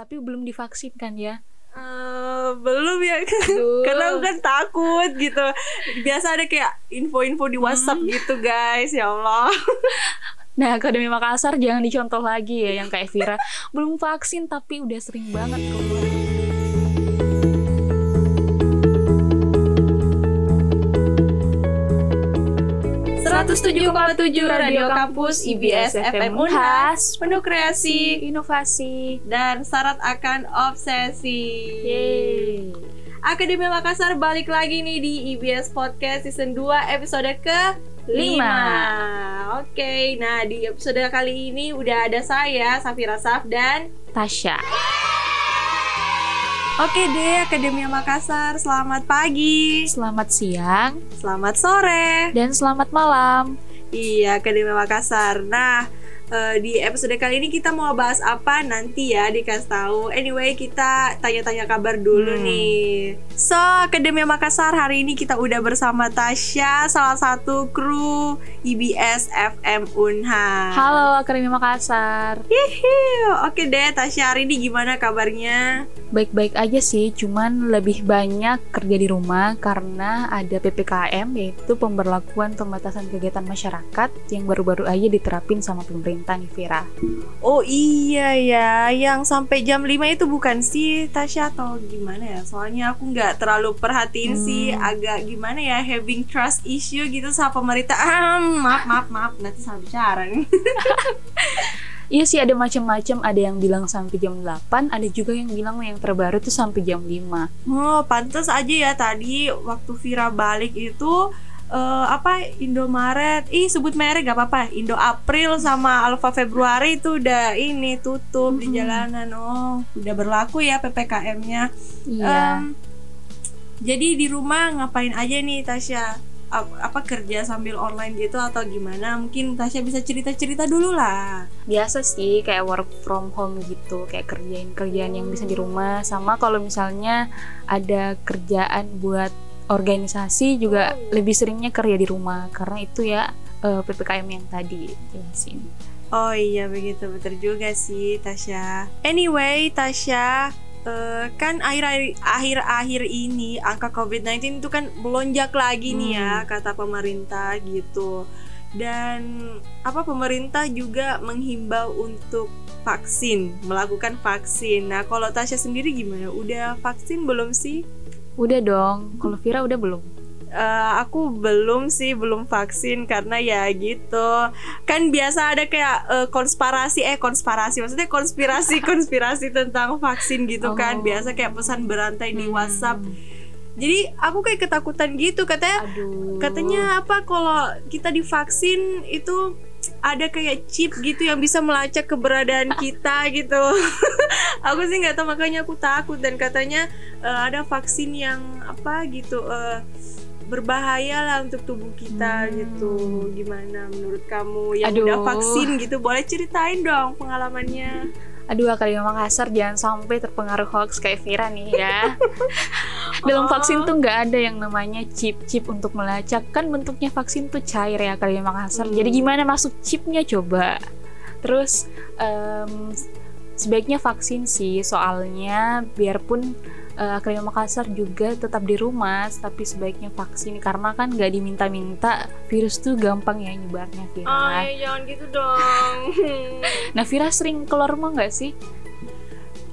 tapi belum divaksin kan ya? Uh, belum ya Aduh. karena aku kan takut gitu biasa ada kayak info-info di WhatsApp Hmm. gitu guys ya Allah Nah, Akademi Makassar jangan dicontoh lagi ya yang kayak Vira belum vaksin tapi udah sering banget keluar. Tujuh Radio Kampus IBS FM Unhas penuh kreasi inovasi. dan syarat akan obsesi. Yeay. Akademi Makassar balik lagi nih di IBS Podcast Season 2 episode ke 5 Lima. Oke, nah di episode kali ini udah ada saya, Safira Saf dan Tasya. Oke deh Akademi Makassar, selamat pagi, Selamat siang. Selamat sore. Dan selamat malam. Iya, Akademi Makassar. Nah, eh, di episode kali ini kita mau bahas apa nanti ya dikasih tahu. Anyway, kita tanya-tanya kabar dulu Hmm. nih. So, Akademi Makassar hari ini kita udah bersama Tasya, salah satu kru IBS FM Unha. Halo Akademi Makassar. Hihiu. Oke deh, Tasya hari ini gimana kabarnya? Baik-baik aja sih, cuman lebih banyak kerja di rumah karena ada PPKM yaitu pemberlakuan pembatasan kegiatan masyarakat yang baru-baru aja diterapin sama pemerintah nih Vira. Oh iya ya, yang sampai jam 5 itu bukan sih Tasya atau gimana ya? Soalnya aku nggak terlalu perhatiin Hmm. sih, agak gimana ya, having trust issue gitu sama pemerintah. Ah, maaf, maaf, maaf, nanti salah bicara nih. Iya sih ada macam-macam, ada yang bilang sampai jam 8, ada juga yang bilang yang terbaru tuh sampai jam 5. Oh, pantas aja ya tadi waktu Vira balik itu eh, apa Indomaret, ih sebut merek gak apa-apa, Indo April sama Alfa Februari itu udah ini tutup di Mhm. jalanan. Oh, udah berlaku ya PPKM-nya. Iya. Em, jadi di rumah ngapain aja nih Tasya? Ap- Apa kerja sambil online gitu atau gimana? Mungkin Tasya bisa cerita-cerita dulu lah. biasa sih kayak work from home gitu kayak kerjain kerjaan yang bisa di rumah sama kalau misalnya ada kerjaan buat organisasi juga Oh. lebih seringnya kerja di rumah karena itu ya eh, ppkm yang tadi jelasin Oh iya begitu betul juga sih Tasya. Anyway Tasya, eh, kan akhir akhir-akhir ini angka COVID-19 itu kan melonjak lagi nih ya kata pemerintah gitu. Dan apa pemerintah juga menghimbau untuk vaksin, melakukan vaksin. Nah, kalau Tasya sendiri gimana? Udah vaksin belum sih? Udah dong kalau Vira udah belum? Eh, aku belum sih belum vaksin karena ya gitu. Kan biasa ada kayak eh, konspirasi eh konspirasi maksudnya konspirasi konspirasi tentang vaksin gitu kan. Oh. biasa kayak pesan berantai di Hmm. WhatsApp. Jadi aku kayak ketakutan gitu. Katanya aduh. katanya apa kalau kita divaksin itu ada kayak chip gitu yang bisa melacak keberadaan kita gitu aku sih nggak tahu makanya aku takut dan katanya eh, ada vaksin yang apa gitu eh, berbahaya lah untuk tubuh kita Hmm. gitu gimana menurut kamu yang Aduh. udah vaksin gitu boleh ceritain dong pengalamannya aduh Akademi Makassar jangan sampai terpengaruh hoax kayak Vira nih ya dalam Oh. vaksin tuh nggak ada yang namanya chip-chip untuk melacak kan bentuknya vaksin tuh cair ya Akademi Makassar Hmm. jadi gimana masuk chipnya coba terus em, sebaiknya vaksin sih soalnya biarpun eh, Akademi Makassar juga tetap di rumah tapi sebaiknya vaksin karena kan nggak diminta-minta virus tuh gampang ya nyebarnya Vira Oh ya jangan gitu dong nah Vira sering keluar rumah nggak sih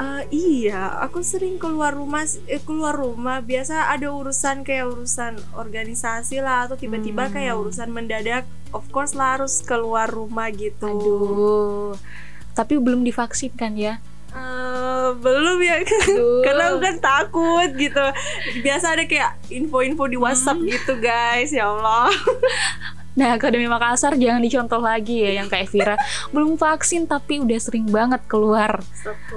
Eh, iya, aku sering keluar rumah, eh, keluar rumah biasa ada urusan kayak urusan organisasi lah atau tiba-tiba Hmm. kayak urusan mendadak. Of course lah harus keluar rumah gitu. Aduh, tapi belum divaksin kan ya? Eh, belum ya, karena aku kan takut gitu. Biasa ada kayak info-info di WhatsApp Hmm. gitu guys, ya Allah. Nah, Akademi Makassar jangan dicontoh lagi ya yang kayak Vira. belum vaksin tapi udah sering banget keluar.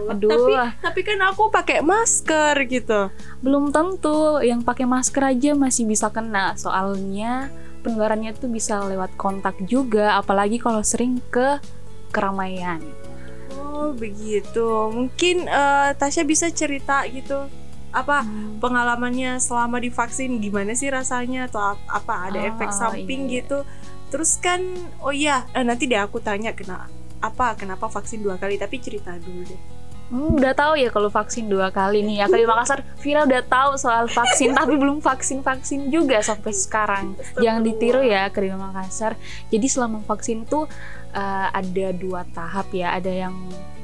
Aduh. Tapi tapi kan aku pakai masker gitu. Belum tentu yang pakai masker aja masih bisa kena. Soalnya penularannya tuh bisa lewat kontak juga, apalagi kalau sering ke keramaian. Oh begitu. Mungkin eh, Tasya bisa cerita gitu apa pengalamannya selama divaksin gimana sih rasanya atau ap- apa ada Oh, efek samping iya. gitu. Terus kan oh iya eh, nanti deh aku tanya kena apa kenapa vaksin dua kali tapi cerita dulu deh. Hmm, udah tahu ya kalau vaksin dua kali nih ya. Kali Makassar, Vira udah tahu soal vaksin tapi belum vaksin-vaksin juga sampai sekarang. Jangan ditiru ya Kali Makassar. Jadi selama vaksin tuh uh, ada dua tahap ya. Ada yang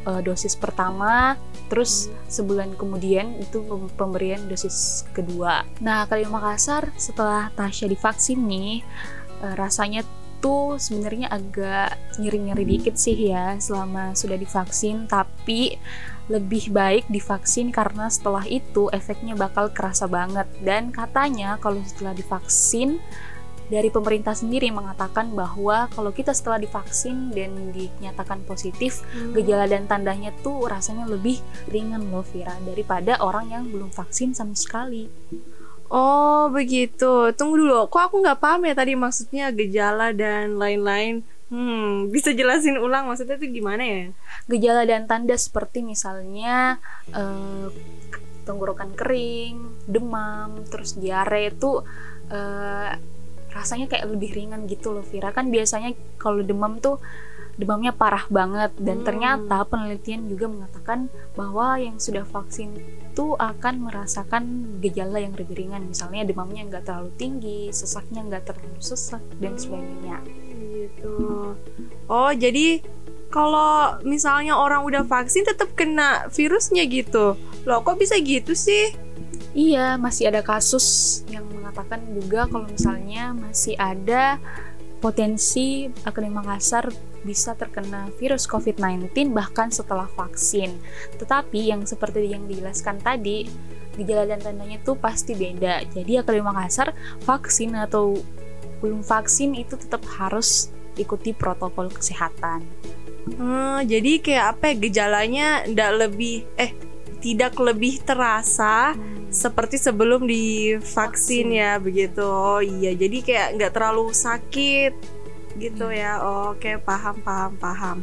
uh, dosis pertama, terus sebulan kemudian itu pemberian dosis kedua. Nah, Kali Makassar setelah Tasya divaksin nih, uh, rasanya tuh sebenarnya agak nyeri-nyeri dikit sih ya selama sudah divaksin tapi lebih baik divaksin karena setelah itu efeknya bakal kerasa banget dan katanya kalau setelah divaksin dari pemerintah sendiri mengatakan bahwa kalau kita setelah divaksin dan dinyatakan positif hmm. gejala dan tandanya tuh rasanya lebih ringan loh Vira daripada orang yang belum vaksin sama sekali. Oh begitu. Tunggu dulu. Kok aku nggak paham ya tadi maksudnya gejala dan lain-lain. Hmm, bisa jelasin ulang maksudnya itu gimana ya? Gejala dan tanda seperti misalnya uh, tenggorokan kering, demam, terus diare itu uh, rasanya kayak lebih ringan gitu loh Vira. Kan biasanya kalau demam tuh demamnya parah banget. Dan hmm. ternyata penelitian juga mengatakan bahwa yang sudah vaksin itu akan merasakan gejala yang lebih ringan. Misalnya demamnya nggak terlalu tinggi sesaknya nggak terlalu sesak dan sebagainya. gitu. Oh jadi kalau misalnya orang udah vaksin tetap kena virusnya gitu. Loh kok bisa gitu sih iya masih ada kasus yang mengatakan juga kalau misalnya masih ada potensi Akademi Makassar bisa terkena virus COVID-19 bahkan setelah vaksin. Tetapi yang seperti yang dijelaskan tadi, gejala dan tandanya itu pasti beda. Jadi Akademi Makassar vaksin atau belum vaksin itu tetap harus ikuti protokol kesehatan. Hmm, jadi kayak apa ya gejalanya tidak lebih eh tidak lebih terasa seperti sebelum divaksin ya begitu. Oh iya, jadi kayak nggak terlalu sakit gitu hmm. ya. Oh, Oke, okay, paham paham paham.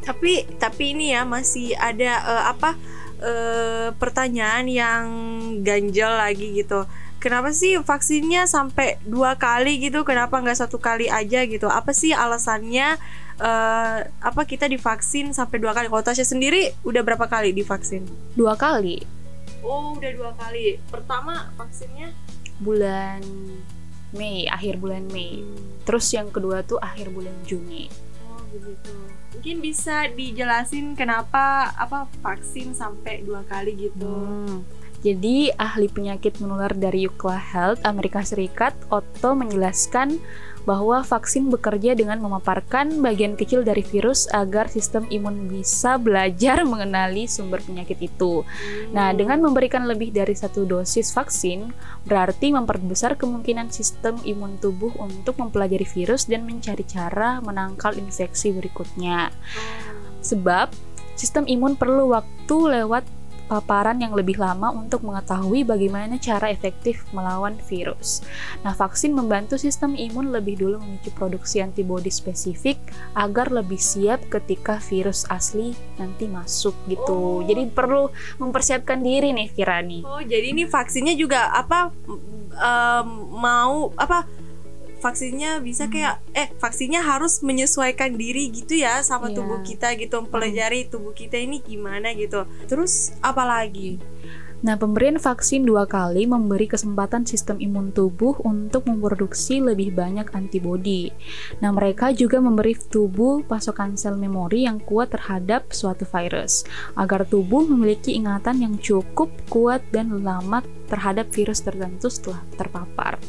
Tapi tapi ini ya masih ada uh, apa uh, pertanyaan yang ganjel lagi gitu. Kenapa sih vaksinnya sampai dua kali gitu? Kenapa nggak satu kali aja gitu? Apa sih alasannya? uh, apa kita divaksin sampai dua kali. Kalau Tasya sendiri udah berapa kali divaksin? Dua kali. Oh, udah dua kali. Pertama vaksinnya bulan Mei, akhir bulan Mei. Hmm. Terus yang kedua tuh akhir bulan Juni. Oh, begitu. Mungkin bisa dijelasin kenapa apa vaksin sampai dua kali gitu. Hmm. Jadi, ahli penyakit menular dari Yukla Health Amerika Serikat, Otto menjelaskan bahwa vaksin bekerja dengan memaparkan bagian kecil dari virus agar sistem imun bisa belajar mengenali sumber penyakit itu. Nah, dengan memberikan lebih dari satu dosis vaksin, berarti memperbesar kemungkinan sistem imun tubuh untuk mempelajari virus dan mencari cara menangkal infeksi berikutnya. Sebab sistem imun perlu waktu lewat paparan yang lebih lama untuk mengetahui bagaimana cara efektif melawan virus. Nah, vaksin membantu sistem imun lebih dulu memicu produksi antibodi spesifik agar lebih siap ketika virus asli nanti masuk gitu. Oh. Jadi perlu mempersiapkan diri nih Kirani. Oh, jadi ini vaksinnya juga apa um, mau apa vaksinnya bisa hmm. kayak eh vaksinnya harus menyesuaikan diri gitu ya sama yeah. tubuh kita gitu mempelajari tubuh kita ini gimana gitu terus apalagi Nah, pemberian vaksin dua kali memberi kesempatan sistem imun tubuh untuk memproduksi lebih banyak antibodi. Nah, mereka juga memberi tubuh pasokan sel memori yang kuat terhadap suatu virus, agar tubuh memiliki ingatan yang cukup kuat dan lama terhadap virus tertentu setelah terpapar.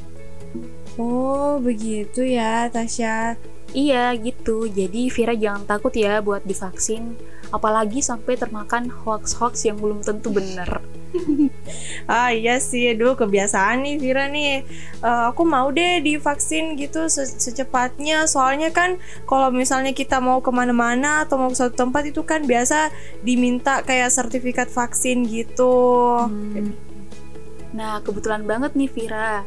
Oh, begitu ya, Tasya. Iya, gitu. Jadi Vira jangan takut ya buat divaksin, apalagi sampai termakan hoax-hoax yang belum tentu benar. ah iya sih, aduh kebiasaan nih Vira nih. Uh, aku mau deh divaksin gitu se secepatnya. Soalnya kan kalau misalnya kita mau ke mana-mana atau mau ke suatu tempat itu kan biasa diminta kayak sertifikat vaksin gitu. Hmm. Nah kebetulan banget nih Vira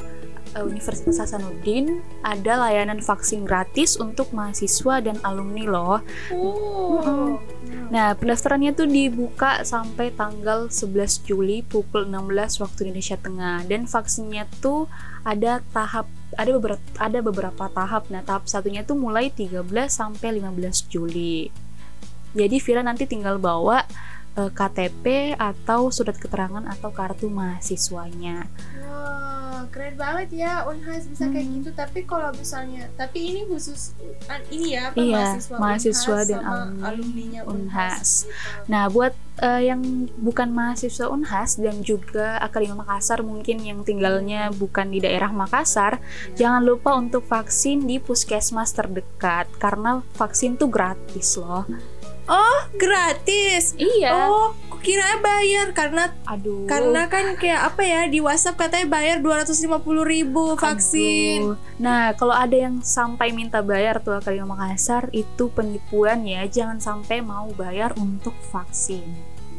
Universitas Hasanuddin ada layanan vaksin gratis untuk mahasiswa dan alumni loh. Oh. Nah, pendaftarannya tuh dibuka sampai tanggal 11 Juli pukul 16 waktu Indonesia Tengah dan vaksinnya tuh ada tahap ada beberapa ada beberapa tahap. Nah, tahap satunya tuh mulai 13 sampai 15 Juli. Jadi Vira nanti tinggal bawa eh, KTP atau surat keterangan atau kartu mahasiswanya. Wah, keren banget ya Unhas bisa kayak Hmm. gitu. Tapi kalau misalnya, tapi ini khusus ini ya apa Iya, mahasiswa, mahasiswa Unhas dan alumni alumninya Unhas. Unhas. gitu. Nah, buat eh, yang bukan mahasiswa Unhas dan juga Akademi Makassar mungkin yang tinggalnya bukan di daerah Makassar, jangan lupa untuk vaksin di puskesmas terdekat karena vaksin tuh gratis loh. Oh, gratis. Iya. Oh, kira bayar karena Aduh. karena kan kayak apa ya di WhatsApp katanya bayar 250.000 ribu vaksin. Aduh. Nah, kalau ada yang sampai minta bayar tuh Akademi Makassar itu penipuan ya. Jangan sampai mau bayar untuk vaksin.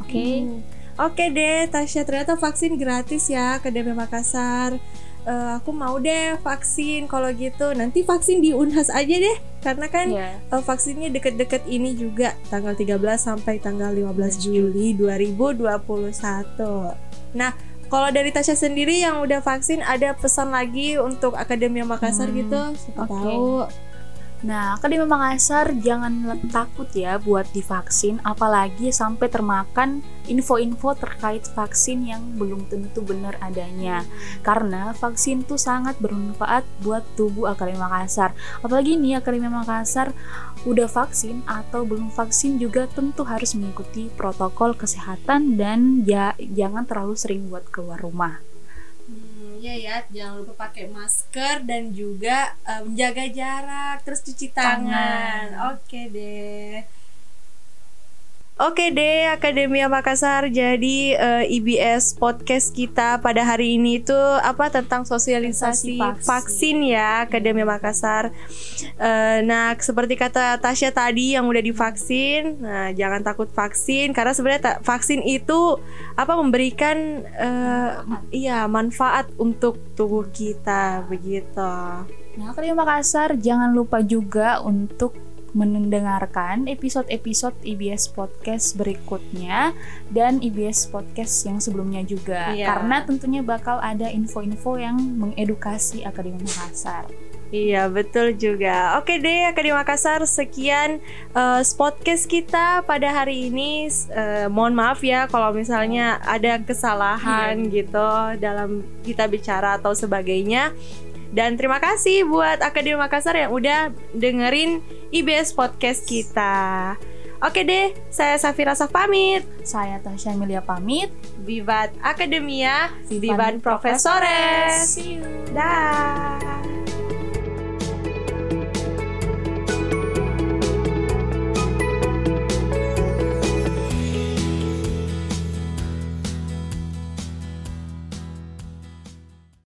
Oke. Hmm. Oke deh, Tasya ternyata vaksin gratis ya ke DP Makassar. Eh, aku mau deh vaksin kalau gitu. Nanti vaksin di Unhas aja deh, karena kan Iya. eh, vaksinnya deket-deket ini juga tanggal 13 sampai tanggal 15 Juli 2021. Nah, kalau dari Tasya sendiri yang udah vaksin ada pesan lagi untuk Akademi Makassar Hmm, gitu? Siapa oke. tahu. Nah, Akademi Makassar jangan takut ya buat divaksin, apalagi sampai termakan info-info terkait vaksin yang belum tentu benar adanya. Karena vaksin tuh sangat bermanfaat buat tubuh Akademi Makassar. Apalagi nih Akademi Makassar udah vaksin atau belum vaksin juga tentu harus mengikuti protokol kesehatan dan ya jangan terlalu sering buat keluar rumah. Hmm, ya jangan lupa pakai masker dan juga eh, menjaga jarak, terus cuci tangan. Tangan. Oke deh. Oke deh, Akademia Makassar. Jadi eh, IBS podcast kita pada hari ini itu apa tentang sosialisasi vaksin. vaksin ya Akademia Makassar. Eh, nah, seperti kata Tasya tadi yang udah divaksin, nah jangan takut vaksin karena sebenarnya vaksin itu apa memberikan eh, iya manfaat untuk tubuh kita begitu. Nah, Akademi Makassar jangan lupa juga untuk mendengarkan episode-episode IBS Podcast berikutnya dan IBS Podcast yang sebelumnya juga Iya. karena tentunya bakal ada info-info yang mengedukasi Akademi Makassar. Iya betul juga. Oke deh Akademi Makassar sekian eh, podcast kita pada hari ini. Eh, mohon maaf ya kalau misalnya ada kesalahan gitu dalam kita bicara atau sebagainya. Dan terima kasih buat Akademi Makassar yang udah dengerin IBS podcast kita. Oke deh, saya Safira Saf pamit. Saya Tasya Emilia pamit. Vivat Akademia, Vivan Vivan Profesores. See you. Dah.